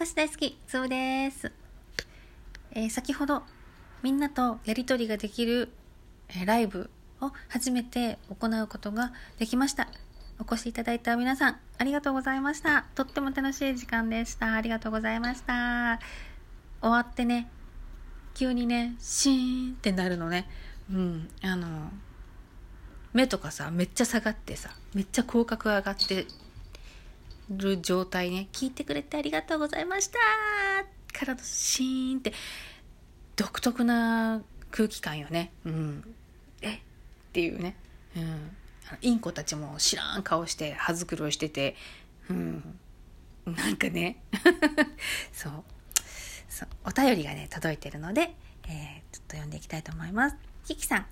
少し大好き、つぶです。えー先ほど、みんなとやりとりができる、えーライブを初めて行うことができました。お越しいただいた皆さん、ありがとうございました。とっても楽しい時間でした。ありがとうございました。終わってね、急にね、シーンってなるのね。うん、あの、目とかさ、めっちゃ下がってさ、めっちゃ口角上がってる状態ね聞いてくれてありがとうございました。からのシーンって独特な空気感よね。うん。え？っていうね。うん。あのインコたちも知らん顔して歯繕いしててうん。なんかね。そう。そう。お便りがね届いてるので、えーちょっと読んでいきたいと思います。キキさん。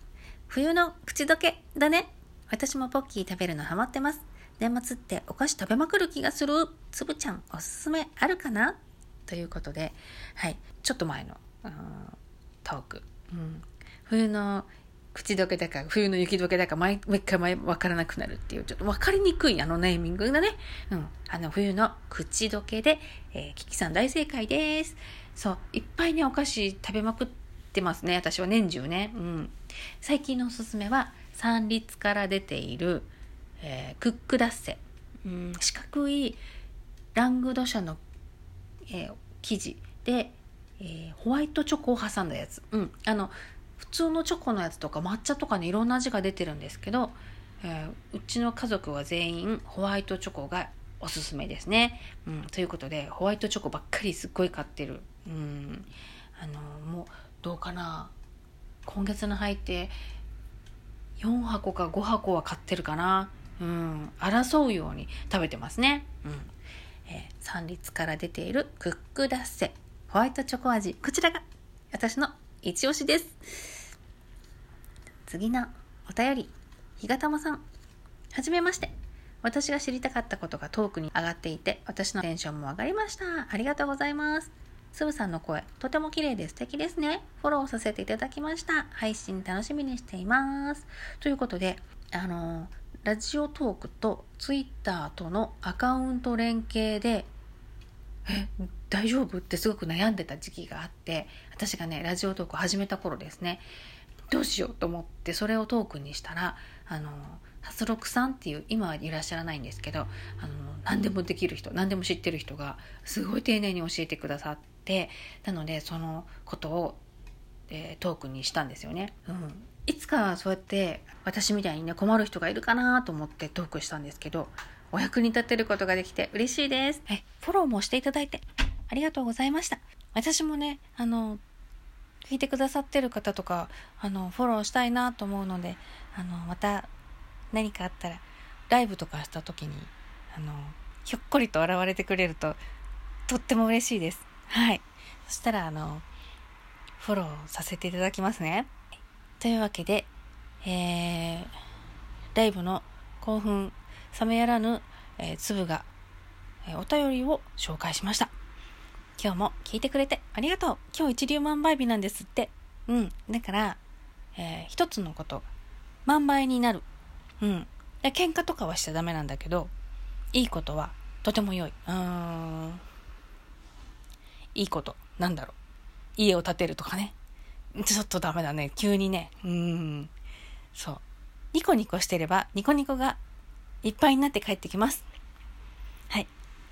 冬の口どけだね。私もポッキー食べるのハマってます。年末ってお菓子食べまくる気がする。つぶちゃんおすすめあるかな？ということではい。ちょっと前のうんトーク、うん、冬の口どけだか冬の雪どけだか毎毎回毎分からなくなるっていうちょっと分かりにくいあのネーミングがね、うん、あの冬の口どけで、えー、キキさん大正解です。そう。いっぱいねお菓子食べまくってますね私は年中ね、うん、最近のおすすめは三立から出ているえークックダッセ、うん、四角いラングド社の、えー生地で、えーホワイトチョコを挟んだやつ、うん、あの普通のチョコのやつとか抹茶とかねいろんな味が出てるんですけど、えーうちの家族は全員ホワイトチョコがおすすめですね、うん、ということでホワイトチョコばっかりすっごい買ってる、うん、あのもうどうかな。今月の入って4箱か5箱は買ってるかなうん。争うように食べてますね。うん。えー三立から出ているクックダッセ。ホワイトチョコ味。こちらが私の一押しです。次のお便り。ひがたまさん。はじめまして。私が知りたかったことがトークに上がっていて私のテンションも上がりました。ありがとうございます。つぶさんの声とても綺麗で素敵ですね。フォローさせていただきました。配信楽しみにしています。ということであのラジオトークとツイッターとのアカウント連携でえ大丈夫？ってすごく悩んでた時期があって私がねラジオトークを始めた頃ですね。どうしようと思ってそれをトークにしたらあのハスロクさんっていう今はいらっしゃらないんですけどあの何でもできる人何でも知ってる人がすごい丁寧に教えてくださってなのでそのことを、えートークにしたんですよね。うん。いつかそうやって私みたいにね困る人がいるかなと思ってトークしたんですけどお役に立てることができて嬉しいです。えフォローもしていただいてありがとうございました。私もねあの聞いてくださってる方とかあのフォローしたいなと思うのであのまた何かあったらライブとかした時にあのひょっこりと現れてくれるととっても嬉しいですはいそしたらあのフォローさせていただきますねというわけでえー、ライブの興奮冷めやらぬ、えー粒が、えーお便りを紹介しました。今日も聞いてくれてありがとう。今日一粒万倍日なんですって。うん。だから、えー一つのこと万倍になる。うん。で喧嘩とかはしちゃダメなんだけどいいことはとても良い。うん。いいことなんだろう。家を建てるとかね。ちょっとダメだね。急にね。うん。そう。ニコニコしてればニコニコがいっぱいになって帰ってきます。はい。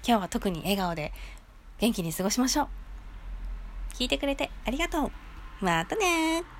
今日は特に笑顔で元気に過ごしましょう。聞いてくれてありがとう。またねー。